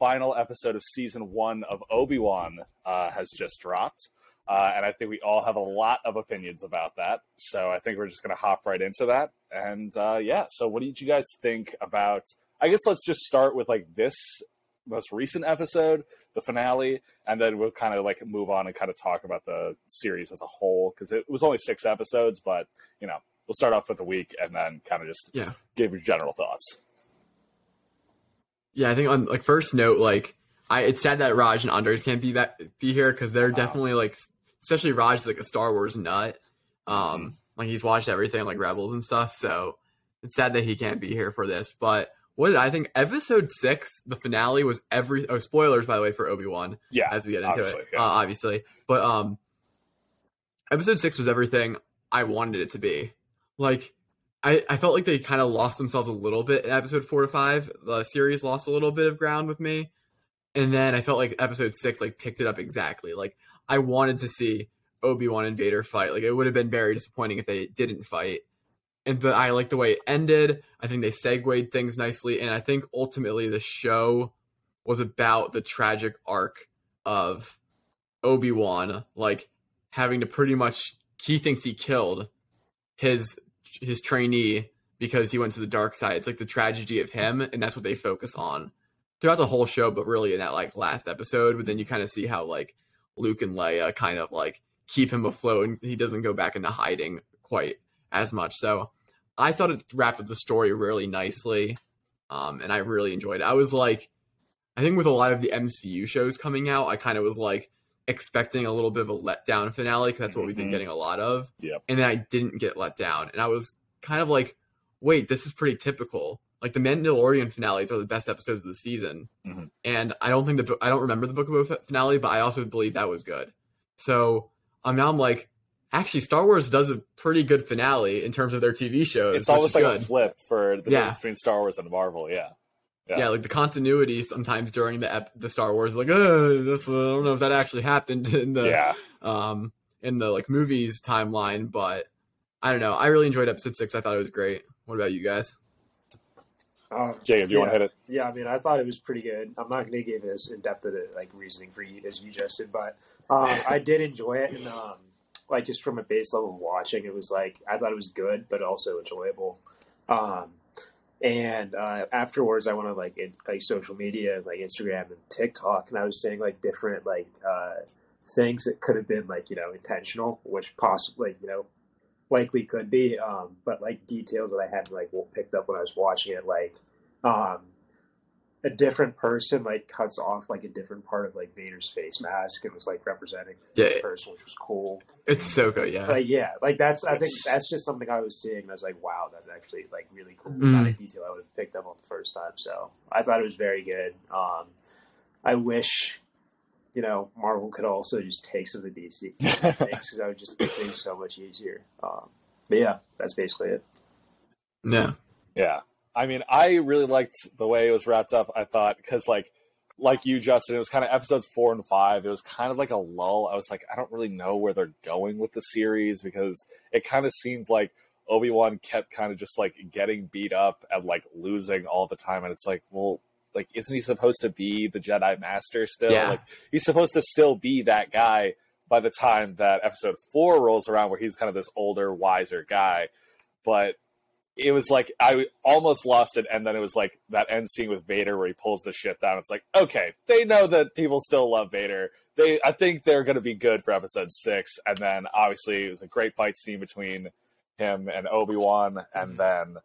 final episode of season one of Obi Wan uh, has just dropped. Uh, and I think we all have a lot of opinions about that. So I think we're just going to hop right into that. And uh, yeah, so what did you guys think about? I guess let's just start with like this most recent episode, the finale, and then we'll kind of like move on and kind of talk about the series as a whole because it was only six episodes, but you know we'll start off with the week and then kind of just yeah give your general thoughts. Yeah, I think on like first note, like I it's sad that Raj and Anders can't be back, be here because they're wow. definitely like especially Raj is like a Star Wars nut. Um, mm-hmm. like he's watched everything like Rebels and stuff, so it's sad that he can't be here for this. But what did I think? Episode six, the finale was every. Oh, spoilers by the way for Obi Wan. Yeah, as we get into it, yeah. uh, obviously. But um, episode six was everything I wanted it to be. Like, I I felt like they kind of lost themselves a little bit in episode four to five. The series lost a little bit of ground with me, and then I felt like episode six like picked it up exactly. Like I wanted to see Obi Wan and Vader fight. Like it would have been very disappointing if they didn't fight and but I like the way it ended. I think they segued things nicely, and I think ultimately the show was about the tragic arc of Obi Wan, like having to pretty much he thinks he killed his his trainee because he went to the dark side. It's like the tragedy of him, and that's what they focus on throughout the whole show. But really, in that like last episode, but then you kind of see how like Luke and Leia kind of like keep him afloat, and he doesn't go back into hiding quite as much. So I thought it wrapped up the story really nicely, um, and I really enjoyed it. I was like, I think with a lot of the MCU shows coming out, I kind of was like expecting a little bit of a letdown finale because that's what mm-hmm. we've been mm-hmm. getting a lot of. Yep. And then I didn't get let down, and I was kind of like, wait, this is pretty typical. Like the Mandalorian finales are the best episodes of the season, mm-hmm. and I don't think the I don't remember the Book of Boba finale, but I also believe that was good. So um, now I'm like, actually Star Wars does a pretty good finale in terms of their TV shows. It's almost like good. a flip for the yeah. difference between Star Wars and Marvel. Yeah. Yeah. yeah. like the continuity sometimes during the ep- the Star Wars, like, oh, this, uh, I don't know if that actually happened in the yeah. um in the like movies timeline, but I don't know. I really enjoyed episode six. I thought it was great. What about you guys? Um, Jacob, do you yeah, want to hit it? Yeah, I mean, I thought it was pretty good. I'm not going to give as in depth of the like reasoning for you as you just did, but um, I did enjoy it, and um, like just from a base level of watching, it was like I thought it was good, but also enjoyable. Um, and uh, afterwards, I went on like in, like social media, like Instagram and TikTok, and I was seeing like different like uh, things that could have been like you know intentional, which possibly you know likely could be, um, but like details that I hadn't like picked up when I was watching it, like um, a different person like cuts off like a different part of like Vader's face mask and was like representing yeah, this person, which was cool. It's so good, yeah. Like yeah, like that's I think that's just something I was seeing. and I was like, wow, that's actually like really cool. Mm. Not a detail I would have picked up on the first time. So I thought it was very good. Um, I wish you know Marvel could also just take some of the DC things because I would just make things so much easier. Um, but yeah, that's basically it. Yeah. Yeah. I mean, I really liked the way it was wrapped up. I thought because like like you, Justin, it was kind of episodes four and five. It was kind of like a lull. I was like, I don't really know where they're going with the series because it kind of seemed like Obi Wan kept kind of just like getting beat up and like losing all the time. And it's like, well, like, isn't he supposed to be the Jedi Master still? Yeah. Like, he's supposed to still be that guy by the time that episode four rolls around, where he's kind of this older, wiser guy. But it was like I almost lost it, and then it was like that end scene with Vader where he pulls the ship down. It's like, okay, they know that people still love Vader. They, I think they're going to be good for episode six, and then obviously it was a great fight scene between him and Obi Wan, and mm-hmm. then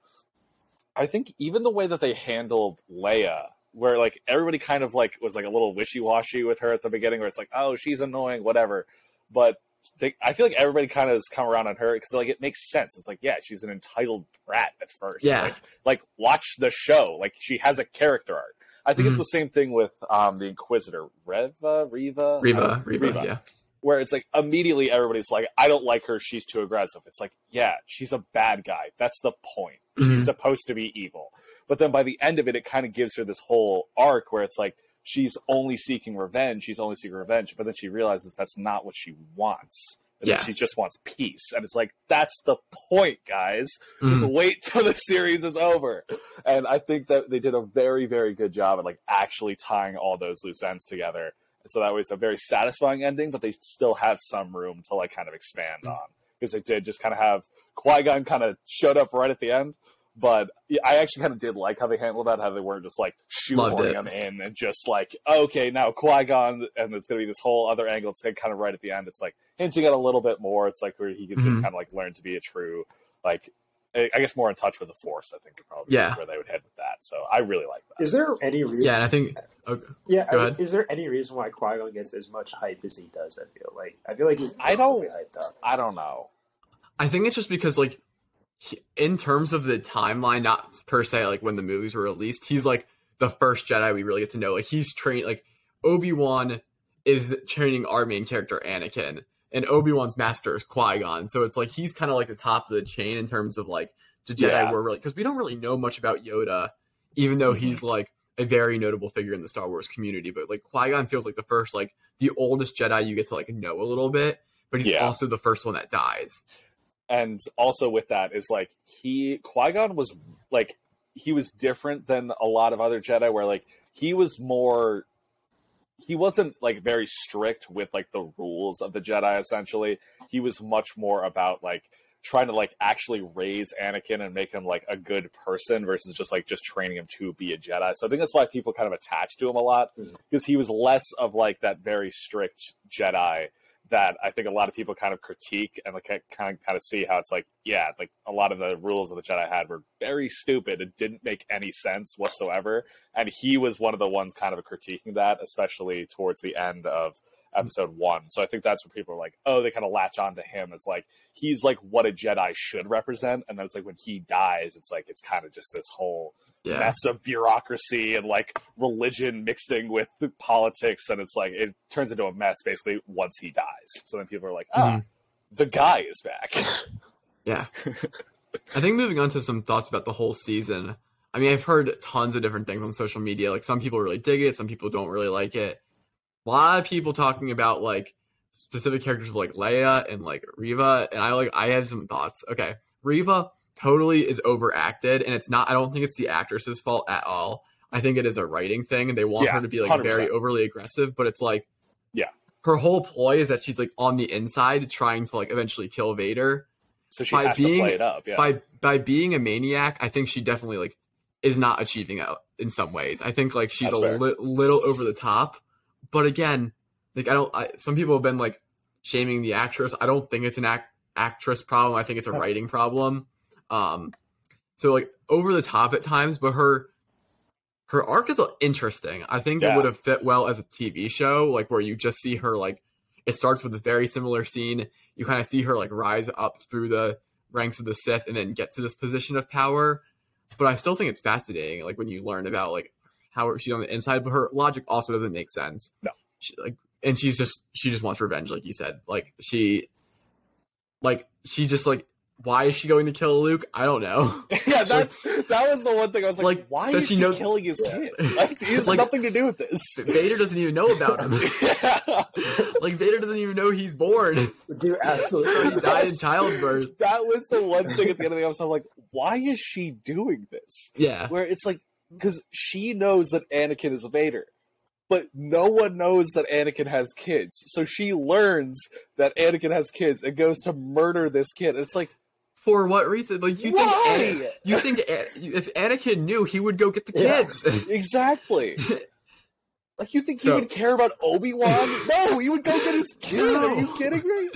I think even the way that they handled Leia, where like everybody kind of like was like a little wishy washy with her at the beginning, where it's like, oh, she's annoying, whatever, but they, I feel like everybody kind of has come around on her because like it makes sense. It's like yeah, she's an entitled brat at first. Yeah, like, like watch the show. Like she has a character arc. I think mm-hmm. it's the same thing with um, the Inquisitor, Reva, Riva, Riva, Riva, Riva, yeah. Where it's like immediately everybody's like, I don't like her. She's too aggressive. It's like, yeah, she's a bad guy. That's the point. Mm-hmm. She's supposed to be evil. But then by the end of it, it kind of gives her this whole arc where it's like, she's only seeking revenge. She's only seeking revenge, but then she realizes that's not what she wants. Yeah. she just wants peace, and it's like that's the point, guys. Just Mhm. wait till the series is over. And I think that they did a very, very good job at like actually tying all those loose ends together. So that was a very satisfying ending, but they still have some room to like kind of expand Mm. on because they did just kind of have Qui Gon kind of showed up right at the end. But I actually kind of did like how they handled that, how they weren't just like Loved shoehorning him in and just like, okay, now Qui Gon, and it's going to be this whole other angle. It's kind of right at the end. It's like hinting at a little bit more. It's like where he can just Mhm. kind of like learn to be a true, like, I I guess more in touch with the Force. I think probably Yeah. where they would head with that. So I really like that. Is there any reason? Yeah, I think okay. Yeah, Go I- ahead. is there any reason why Qui Gon gets as much hype as he does? I feel like I feel like he's I don't- relatively hyped up. I don't know. I think it's just because like he, in terms of the timeline, not per se like when the movies were released, he's like the first Jedi we really get to know. Like he's trained like Obi Wan is the- training our main character Anakin, and Obi Wan's master is Qui Gon. So it's like he's kind of like the top of the chain in terms of like the Jedi Yeah. were really because we don't really know much about Yoda, even though he's mm-hmm. like a very notable figure in the Star Wars community. But like Qui Gon feels like the first like the oldest Jedi you get to like know a little bit, but he's Yeah. also the first one that dies. And also with that is like he Qui Gon was like he was different than a lot of other Jedi, where like he was more. He wasn't like very strict with like the rules of the Jedi. Essentially, he was much more about like trying to like actually raise Anakin and make him like a good person versus just like just training him to be a Jedi. So I think that's why people kind of attach to him a lot mm-hmm. because he was less of like that very strict Jedi that I think a lot of people kind of critique and like kind of kind of see how it's like, yeah, like a lot of the rules of the Jedi had were very stupid. It didn't make any sense whatsoever, and he was one of the ones kind of critiquing that, especially towards the end of episode one. So I think that's where people are like, oh, they kind of latch on to him as like he's like what a Jedi should represent, and then it's like when he dies, it's like it's kind of just this whole Yeah. mess of bureaucracy and like religion mixing with politics and it's like it turns into a mess basically once he dies so then people are like ah Mhm. the guy is back Yeah. I think moving on to some thoughts about the whole season. I mean, I've heard tons of different things on social media. Like some people really dig it, some people don't really like it. A lot of people talking about like specific characters like Leia and like Riva, and I like I have some thoughts. Okay, Riva totally is overacted, and it's not. I don't think it's the actress's fault at all. I think it is a writing thing, and they want Yeah, her to be like very 100%. overly aggressive. But it's like, Yeah. her whole ploy is that she's like on the inside trying to like eventually kill Vader so she By has being- to play it up yeah by by being a maniac, I think she definitely like is not achieving out in some ways. I think like she's That's a li- little over the top, but again, like I don't. I, some people have been like shaming the actress. I don't think it's an act, actress problem. I think it's a writing problem. Um, so like over the top at times, but her her arc is interesting. I think it would have fit well as a TV show, like where you just see her like it starts with a very similar scene. You kind of see her like rise up through the ranks of the Sith and then get to this position of power. But I still think it's fascinating, like when you learn about like how she's on the inside, but her logic also doesn't make sense. No. she, like, and she's just she just wants revenge, like you said. Like she, like she just like why is she going to kill Luke? I don't know. yeah that's that was the one thing i was like, Like, why is she he know- killing his kid like he has Like- nothing to do with this Vader doesn't even know about him. like Vader doesn't even know he's born. Dude, absolutely. he died in childbirth. that was the one thing at the end of the episode I'm like why is she doing this Yeah. where it's like because she knows that Anakin is Vader, but no one knows that Anakin has kids. So she learns that Anakin has kids and goes to murder this kid. And it's like, For what reason? Like you Why? think Ana- you think A- if Anakin knew, he would go get the Yeah. kids. exactly. like you think he So- would care about Obi Wan? no, he would go get his kid. Are you kidding me?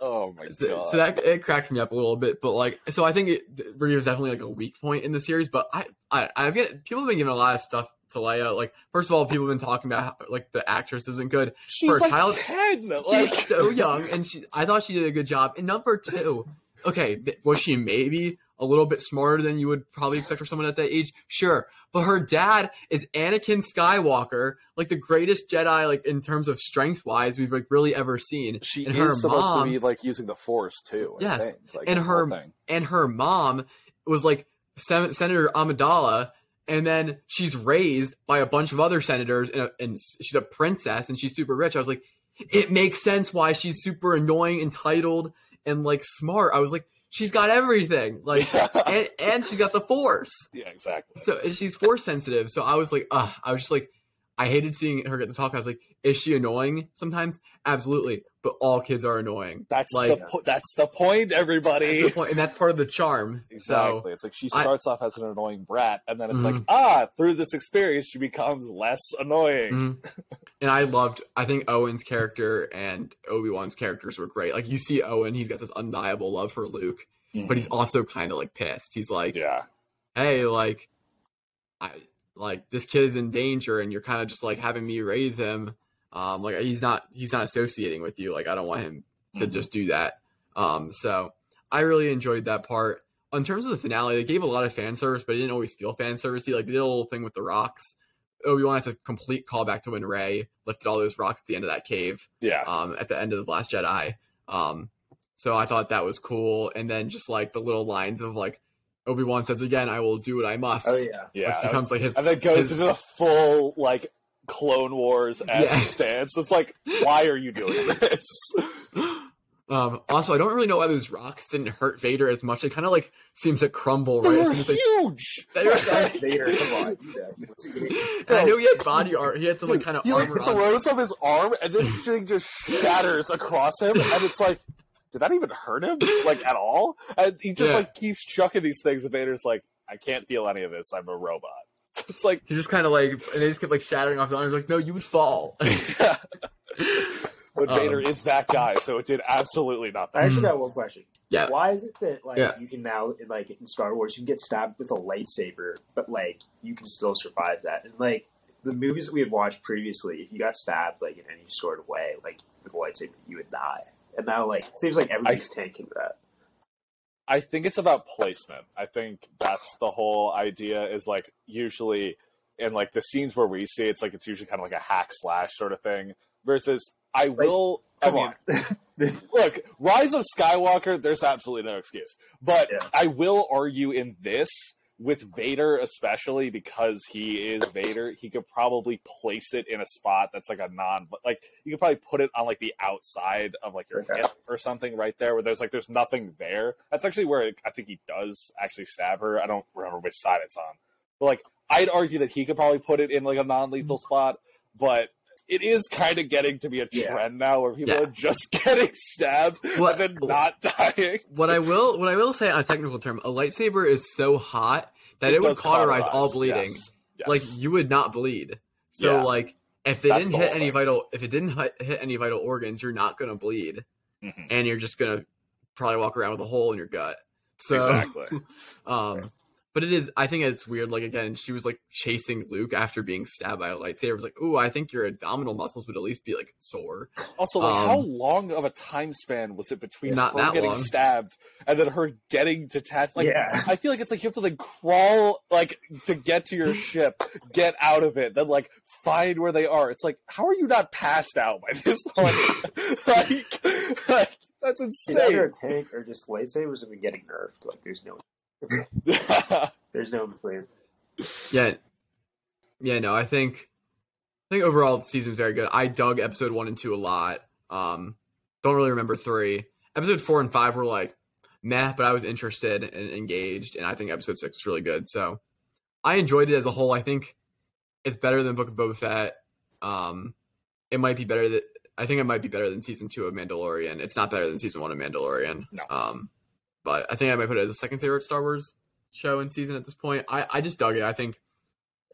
Oh my So, god! so that it cracked me up a little bit, but like, so I think it Rita's definitely like a weak point in the series. But I, I, I've get people have been giving a lot of stuff to Leia. Like, first of all, people have been talking about how, like the actress isn't good. She's for a like child- ten. She's Like so young, and she, I thought she did a good job. And number two, okay, was she maybe a little bit smarter than you would probably expect for someone at that age? Sure, but her dad is Anakin Skywalker, like the greatest Jedi, like in terms of strength wise, we've like really ever seen. she and is supposed mom, to be like using the Force too. I Yes. Like, And that's the whole her- and her mom was like Sen- Senator Amidala, and then she's raised by a bunch of other senators, and, a, and she's a princess, and she's super rich. I was like, it makes sense why she's super annoying, entitled, and like smart. I was like, she's got everything, like, and and she got the force. yeah, exactly. So she's force sensitive. So I was like, uh, I was just like, I hated seeing her get to talk. I was like, is she annoying sometimes? Absolutely, but all kids are annoying. That's like- the po- that's the point, everybody. That's the point, and that's part of the charm. Exactly. So it's like she I- starts off as an annoying brat, and then it's like, Mhm. ah, through this experience, she becomes less annoying. Mhm. and I loved. I think Owen's character and Obi Wan's characters were great. Like you see Owen, he's got this undeniable love for Luke, but he's also kind of like pissed. He's like, yeah, hey, like, I like this kid is in danger, and you're kind of just like having me raise him. Um, like he's not he's not associating with you. Like I don't want him to Mhm. just do that. Um, so I really enjoyed that part. In terms of the finale, they gave a lot of fan service, but it didn't always feel fan servicey. Like they did a little thing with the rocks. Obi Wan has a complete callback to when Rey lifted all those rocks at the end of that cave yeah. um, at the end of the Last Jedi. Um, so I thought that was cool, and then just like the little lines of like Obi Wan says again, "I will do what I must." Oh yeah. Yeah, which that becomes was- like his. and then goes his- into the full like Clone Wars esque Yeah. stance. It's like, why are you doing this? Um, also, I don't really know why those rocks didn't hurt Vader as much. It kind of like seems to crumble They right as were soon as they. huge. Were- Vader, come on. do that. And I know he had body art. He had some like kind of he like armor on. throws up his arm, and this thing just shatters across him, and it's like, did that even hurt him like at all? And he just Yeah. like keeps chucking these things, and Vader's like, I can't feel any of this. I'm a robot. It's like, He just kind of like, and they just kept like shattering off his arms. Like, no, you would fall. but Um, Vader is that guy, so it did absolutely nothing. I actually Mhm. got one question. Yeah. Why is it that like Yeah. you can now in like in Star Wars you can get stabbed with a lightsaber, but like you can still survive that? And like the movies that we had watched previously, if you got stabbed like in any sort of way, like with a lightsaber, you would die. And now like it seems like everybody's tanking that. I think it's about placement. I think that's the whole idea. Is like usually in like the scenes where we see it, it's like it's usually kind of like a hack slash sort of thing. Versus, I will. I Come mean, on. look, Rise of Skywalker, there's absolutely no excuse. But Yeah. I will argue in this with Vader, especially because he is Vader, he could probably place it in a spot that's like a non, like you could probably put it on like the outside of like your Okay. hip or something right there, where there's like there's nothing there. That's actually where I think he does actually stab her. I don't remember which side it's on, but like I'd argue that he could probably put it in like a non-lethal mm. spot, but. It is kind of getting to be a Yeah. trend now where people Yeah. are just getting stabbed What- and then not dying. what I will, what I will say on a technical term, a lightsaber is so hot that it, would does cauterize all bleeding. yes, yes. Like you would not bleed. So Yeah. like if they That's didn't the hit any thing. vital, if it didn't hit, any vital organs, you're not gonna bleed, Mhm. and you're just gonna probably walk around with a hole in your gut. So exactly. Um, but it is. I think it's weird. Like again, she was like chasing Luke after being stabbed by a lightsaber. It was like, oh I think your abdominal muscles would at least be like sore. Also, like, Um, how long of a time span was it between Not her that getting long. stabbed and then her getting detached? Like, Yeah. I feel like it's like you have to like crawl like to get to your ship, get out of it, then like find where they are. It's like, how are you not passed out by this point? like, like, that's It's either insane. a tank or just lightsabers have been getting nerfed. Like there's no there's no in between. Yeah, yeah. No, I think. I think overall the season was very good. I dug episode one and two a lot. Um, don't really remember three. Episode four and five were like meh, but I was interested and engaged, and I think episode six was really good. So I enjoyed it as a whole. I think it's better than Book of Boba Fett. Um, it might be better that I think it might be better than season two of Mandalorian. It's not better than season one of Mandalorian. No. Um, but I think I might put it as the second favorite Star Wars show and season at this point. I, I just dug it. I think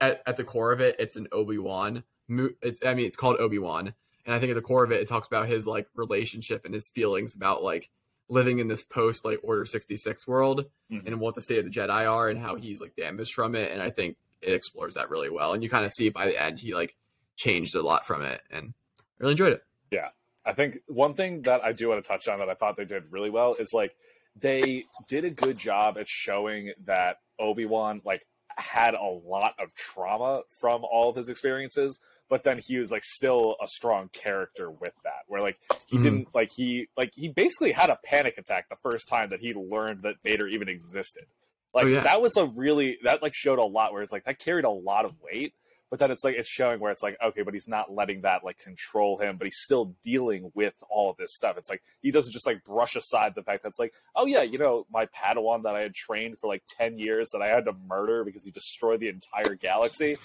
at, at the core of it, it's an Obi Wan. It's I mean, it's called Obi Wan, and I think at the core of it, it talks about his like relationship and his feelings about like living in this post like Order sixty six world Mhm. and what the state of the Jedi are and how he's like damaged from it. And I think it explores that really well. And you kind of see by the end, he like changed a lot from it, and I really enjoyed it. Yeah, I think one thing that I do want to touch on that I thought they did really well is like they did a good job at showing that Obi Wan like had a lot of trauma from all of his experiences, but then he was like still a strong character with that. Where like he Mhm. didn't like he like he basically had a panic attack the first time that he learned that Vader even existed. Like Oh, yeah. that was a really that like showed a lot where it's like that carried a lot of weight. But then it's like it's showing where it's like okay but he's not letting that like control him but he's still dealing with all of this stuff it's like he doesn't just like brush aside the fact that it's like oh yeah you know my padawan that i had trained for like 10 years that i had to murder because he destroyed the entire galaxy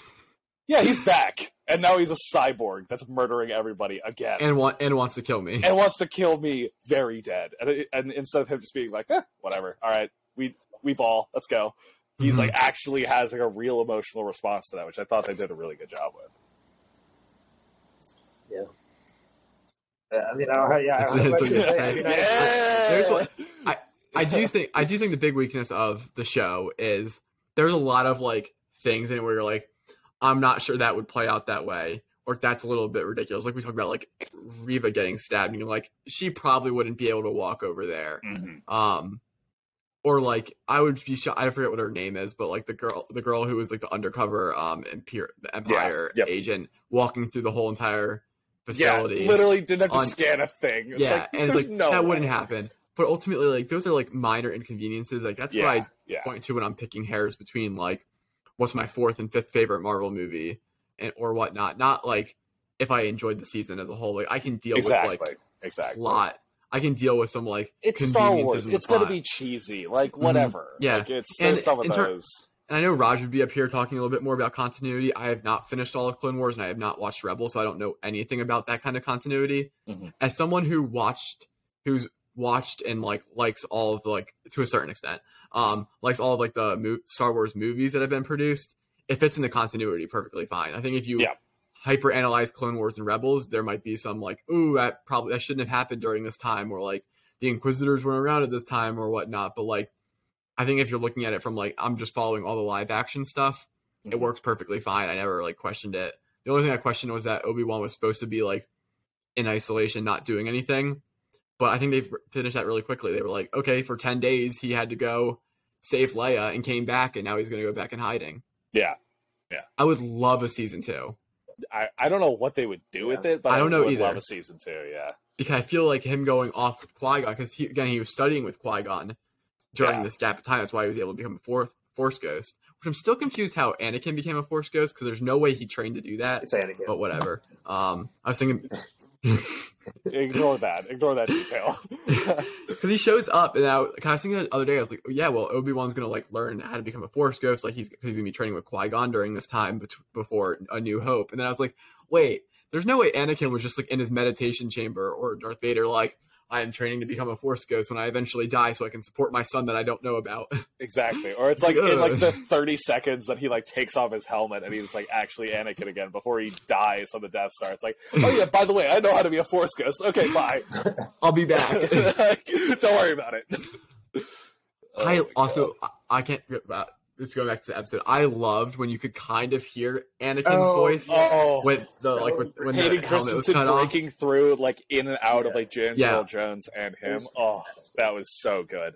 yeah he's back and now he's a cyborg that's murdering everybody again and want and wants to kill me. and wants to kill me very dead. And, and instead of him just being like, eh, whatever, all right, we we ball, let's go. He's Mhm. like actually has like a real emotional response to that, which I thought they did a really good job with. Yeah, I mean, I yeah, I don't That's know what what you're to say. I mean, I- Yeah. There's one- I do think I do think the big weakness of the show is there's a lot of like things in it where you're like, I'm not sure that would play out that way, or that's a little bit ridiculous. Like we talked about like Reva getting stabbed, and you're like, she probably wouldn't be able to walk over there. Mhm. Um, or like I would be shocked. I forget what her name is, but like the girl, the girl who was like the undercover um Empire, the Empire yep. agent, walking through the whole entire facility. Yeah, literally didn't have to on- scan a thing. It's yeah, like, and it's like no that way. wouldn't happen. But ultimately, like those are like minor inconveniences. Like that's Yeah, what I yeah, point to when I'm picking hairs between like what's my fourth and fifth favorite Marvel movie and or whatnot. Not like if I enjoyed the season as a whole. Like I can deal exactly, with like exactly. a lot. I can deal with some like It's Star Wars. It's gonna be cheesy, like whatever. Yeah. like, it's And some of ter- those. And I know Raj would be up here talking a little bit more about continuity. I have not finished all of Clone Wars and I have not watched Rebels, so I don't know anything about that kind of continuity. Mhm. As someone who watched, who's watched and like likes all of the, like to a certain extent, um, likes all of like the mo- Star Wars movies that have been produced, it fits into continuity perfectly fine. I think if you Yeah. Hyper analyze Clone Wars and Rebels, there might be some like, ooh, that probably that shouldn't have happened during this time, or like the Inquisitors weren't around at this time, or whatnot. But like, I think if you're looking at it from like, I'm just following all the live action stuff, it Mhm. works perfectly fine. I never like questioned it. The only thing I questioned was that Obi Wan was supposed to be like in isolation, not doing anything. But I think they've finished that really quickly. They were like, okay, for ten days he had to go save Leia and came back, and now he's going to go back in hiding. Yeah, yeah, I would love a season two I, I don't know what they would do with it, but I don't know would either. Love a season two, yeah. because I feel like him going off with Qui Gon because he again he was studying with Qui Gon during Yeah. this gap of time. That's why he was able to become a fourth Force Ghost. Which I'm still confused how Anakin became a Force Ghost because there's no way he trained to do that. It's Anakin. But whatever. Um, I was thinking Ignore that. Ignore that detail. because he shows up, and I, I was thinking the other day, I was like, yeah, well, Obi Wan's gonna like learn how to become a Force Ghost, like he's he's gonna be training with Qui Gon during this time bet- before A New Hope, and then I was like, wait, there's no way Anakin was just like in his meditation chamber or Darth Vader like. I am training to become a Force Ghost when I eventually die, so I can support my son that I don't know about. Exactly. Or it's like in like the 30 seconds that he like takes off his helmet and he's like actually Anakin again before he dies on the Death Star. It's like, oh yeah, by the way, I know how to be a Force Ghost. Okay, bye. I'll be back. Don't worry about it. Oh I also God. I I can't uh, forget about let's go back to the episode. I loved when you could kind of hear Anakin's Oh, voice oh when the So like when, when the Hayden helmet was Christensen cut off. breaking through like in and out of like James Yeah. Earl Jones and him. Oh, that was so good.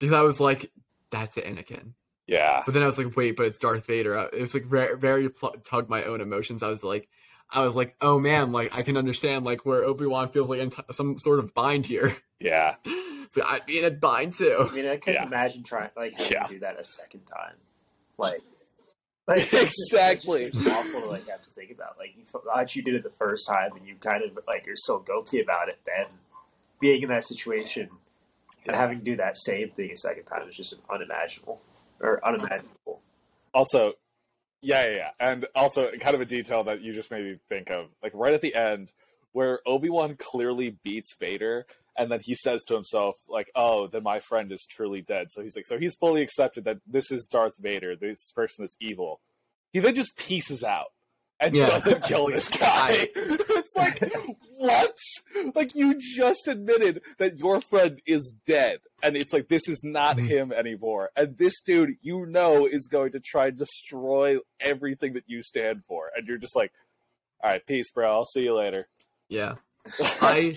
Because I was like, that's Anakin. Yeah. But then I was like, wait, but it's Darth Vader. It was like very, very pl- tugged my own emotions. I was like, I was like, oh man, like I can understand like where Obi Wan feels like in t- some sort of bind here. Yeah. so I'd be in a bind too. I mean, I couldn't Yeah. imagine trying like having Yeah. to do that a second time. Like, like it's just- Exactly. it's just awful to like have to think about. Like, you thought you did it the first time, and you kind of like you're so guilty about it. Then being in that situation and having to do that same thing a second time is just unimaginable or unimaginable. Also, yeah, yeah, yeah. And also, kind of a detail that you just made me think of, like right at the end, where Obi Wan clearly beats Vader, and then he says to himself, like, "Oh, then my friend is truly dead." So he's like, so he's fully accepted that this is Darth Vader. This person is evil. He then just pieces out and Yeah. doesn't kill this guy. it's like, what? Like you just admitted that your friend is dead, and it's like this is not Mhm. him anymore. And this dude, you know, is going to try and destroy everything that you stand for, and you're just like, all right, peace, bro. I'll see you later. Yeah. I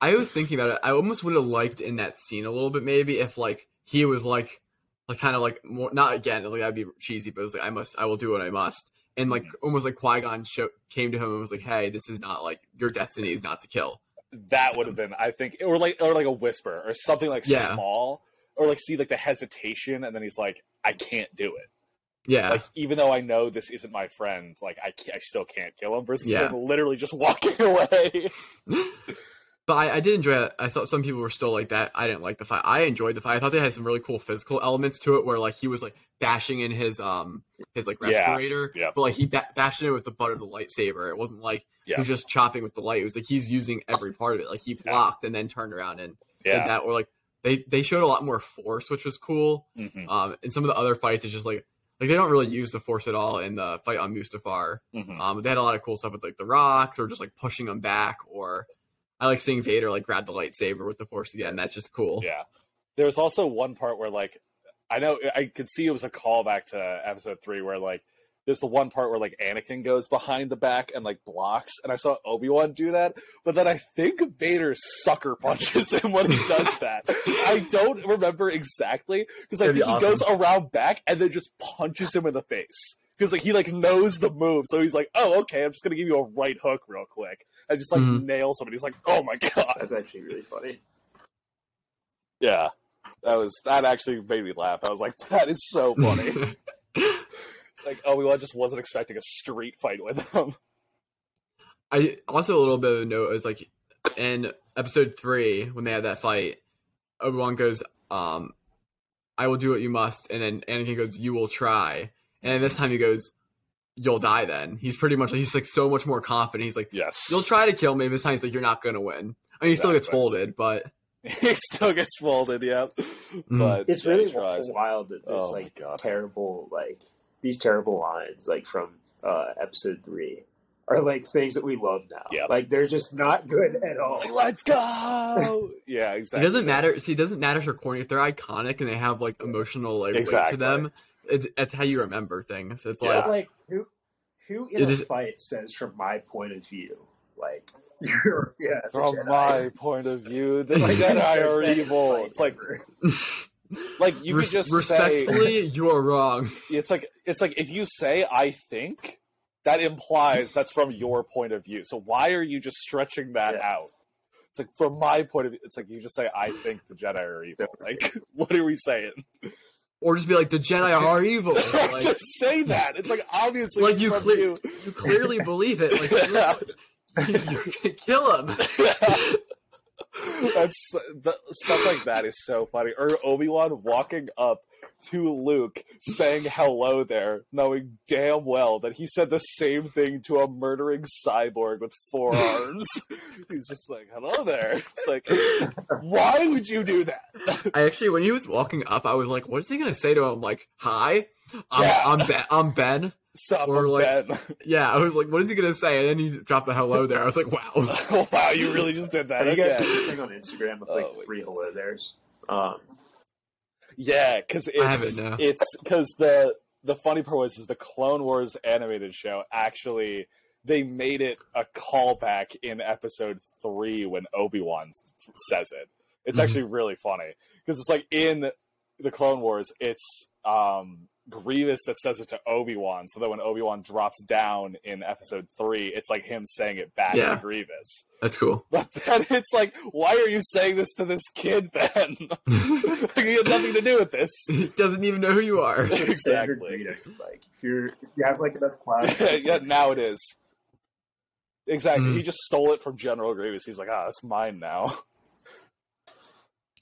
I was thinking about it. I almost would have liked in that scene a little bit maybe if like he was like like kind of like more not again like that'd be cheesy, but it was like I must I will do what I must. And like mm. almost like Qui Gon came to him and was like, "Hey, this is not like your destiny is not to kill." that would have been, I think, or like, or like a whisper, or something like Yeah. small, or like see like the hesitation, and then he's like, I can't do it. Yeah, Like even though I know this isn't my friend, like I I still can't kill him versus Yeah. him literally just walking away. but I, I did enjoy it. I saw some people were still like that. I didn't like the fight. I enjoyed the fight. I thought they had some really cool physical elements to it, where like he was like bashing in his um his like respirator, yeah. but like he ba- bashed it with the butt of the lightsaber. It wasn't like Yeah. he was just chopping with the light. It was like he's using every part of it. Like he Yeah. blocked and then turned around and did yeah. that. Or like they they showed a lot more force, which was cool. Mhm, Um, and some of the other fights is just like like they don't really use the force at all in the fight on Mustafar. mhm. Um, they had a lot of cool stuff with like the rocks or just like pushing them back. Or I like seeing Vader like grab the lightsaber with the force again. That's just cool. Yeah. There was also one part where like I know I could see it was a callback to episode three where like there's the one part where like Anakin goes behind the back and like blocks, and I saw Obi Wan do that, but then I think Vader sucker punches him when he does that. I don't remember exactly because be think he goes around back and then just punches him in the face because like he like knows the move, so he's like, oh okay, I'm just gonna give you a right hook real quick, and just like Mhm. nail somebody. He's like, oh my god, That's actually really funny. yeah. That was that actually made me laugh. I was like, that is so funny. like Obi Wan just wasn't expecting a street fight with him. I also a little bit of a note is like in episode three when they had that fight, Obi Wan goes, um, "I will do what you must," and then Anakin goes, "You will try," and this time he goes, "You'll die." Then he's pretty much like he's like so much more confident. He's like, Yes, "You'll try to kill me." This time he's like, "You're not gonna win." I mean, he still gets Exactly. folded, but he still gets folded. Yeah, Mm-hmm. but It's really he wild that this Oh like terrible like these terrible lines like from uh episode three are like things that we love now. Yeah. Like they're just not good at all. Like, let's go. yeah, exactly. it doesn't matter. See, it doesn't matter if they're corny. If they're iconic and they have like emotional like weight to them, it, it's how you remember things. It's Yeah. like But, like who who in It a just- fight says from my point of view like you're yeah From Jedi. my point of view, the Like, who Jedi says are evil. It's like, like you res- could just say, respectfully, you are wrong. it's like, it's like if you say "I think," that implies that's from your point of view. So why are you just stretching that Yeah. out? It's like from my point of view. It's like you just say, "I think the Jedi are evil." Like, what are we saying? Or just be like the Jedi are evil. Like, just say that. It's like obviously like you, cle- you. you clearly believe it. Like you're gonna kill him. That's the, stuff like that is so funny. Or Obi Wan walking up to Luke saying hello there, knowing damn well that he said the same thing to a murdering cyborg with four arms. He's just like, hello there. It's like, why would you do that? I actually, when he was walking up, I was like, "What is he gonna say to him?" Like, "Hi, I'm Yeah. I'm, ben, I'm Ben." Sup, Or I'm like- Ben. Yeah, I was like, "What is he gonna say?" And then he dropped the hello there. I was like, "Wow." wow, you really just did that. Have you guys seen the thing on Instagram with like Oh my three hello there's? Um Yeah, because it's it it's because the the funny part was is the Clone Wars animated show actually they made it a callback in episode three when Obi Wan says it. It's Mhm. actually really funny because it's like in the Clone Wars, it's um, Grievous that says it to Obi Wan, so that when Obi Wan drops down in episode three, it's like him saying it back Yeah. to Grievous. That's cool. But then it's like, why are you saying this to this kid then? like, he had nothing to do with this. he doesn't even know who you are. it's a standard Exactly. Like if you're if you have like enough class yeah, now it is. Exactly. Mhm. He just stole it from General Grievous. He's like, ah, that's mine now.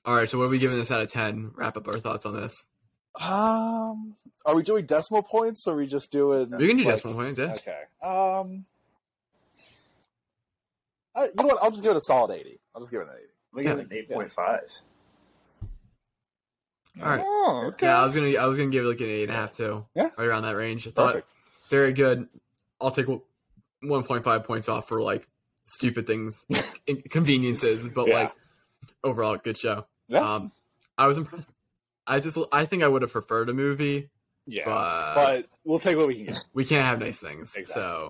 All right, so what are we giving this out of ten? Wrap up our thoughts on this. Um, are we doing decimal points or are we just doing? We can do like- decimal points. Yeah. Okay. Um, uh, you know what? I'll just give it a solid eighty. I'll just give it an eighty. we give it an eight point five. All right. Oh, okay. Yeah, I was gonna I was gonna give it like an eight and a half too. Yeah. Right around that range. I thought Perfect. very good. I'll take one point five points off for like stupid things, inconveniences, but Yeah. like overall good show. Yeah. Um, I was impressed. I just I think I would have preferred a movie, yeah. but, But we'll take what we can get. we can't have nice things. Exactly. So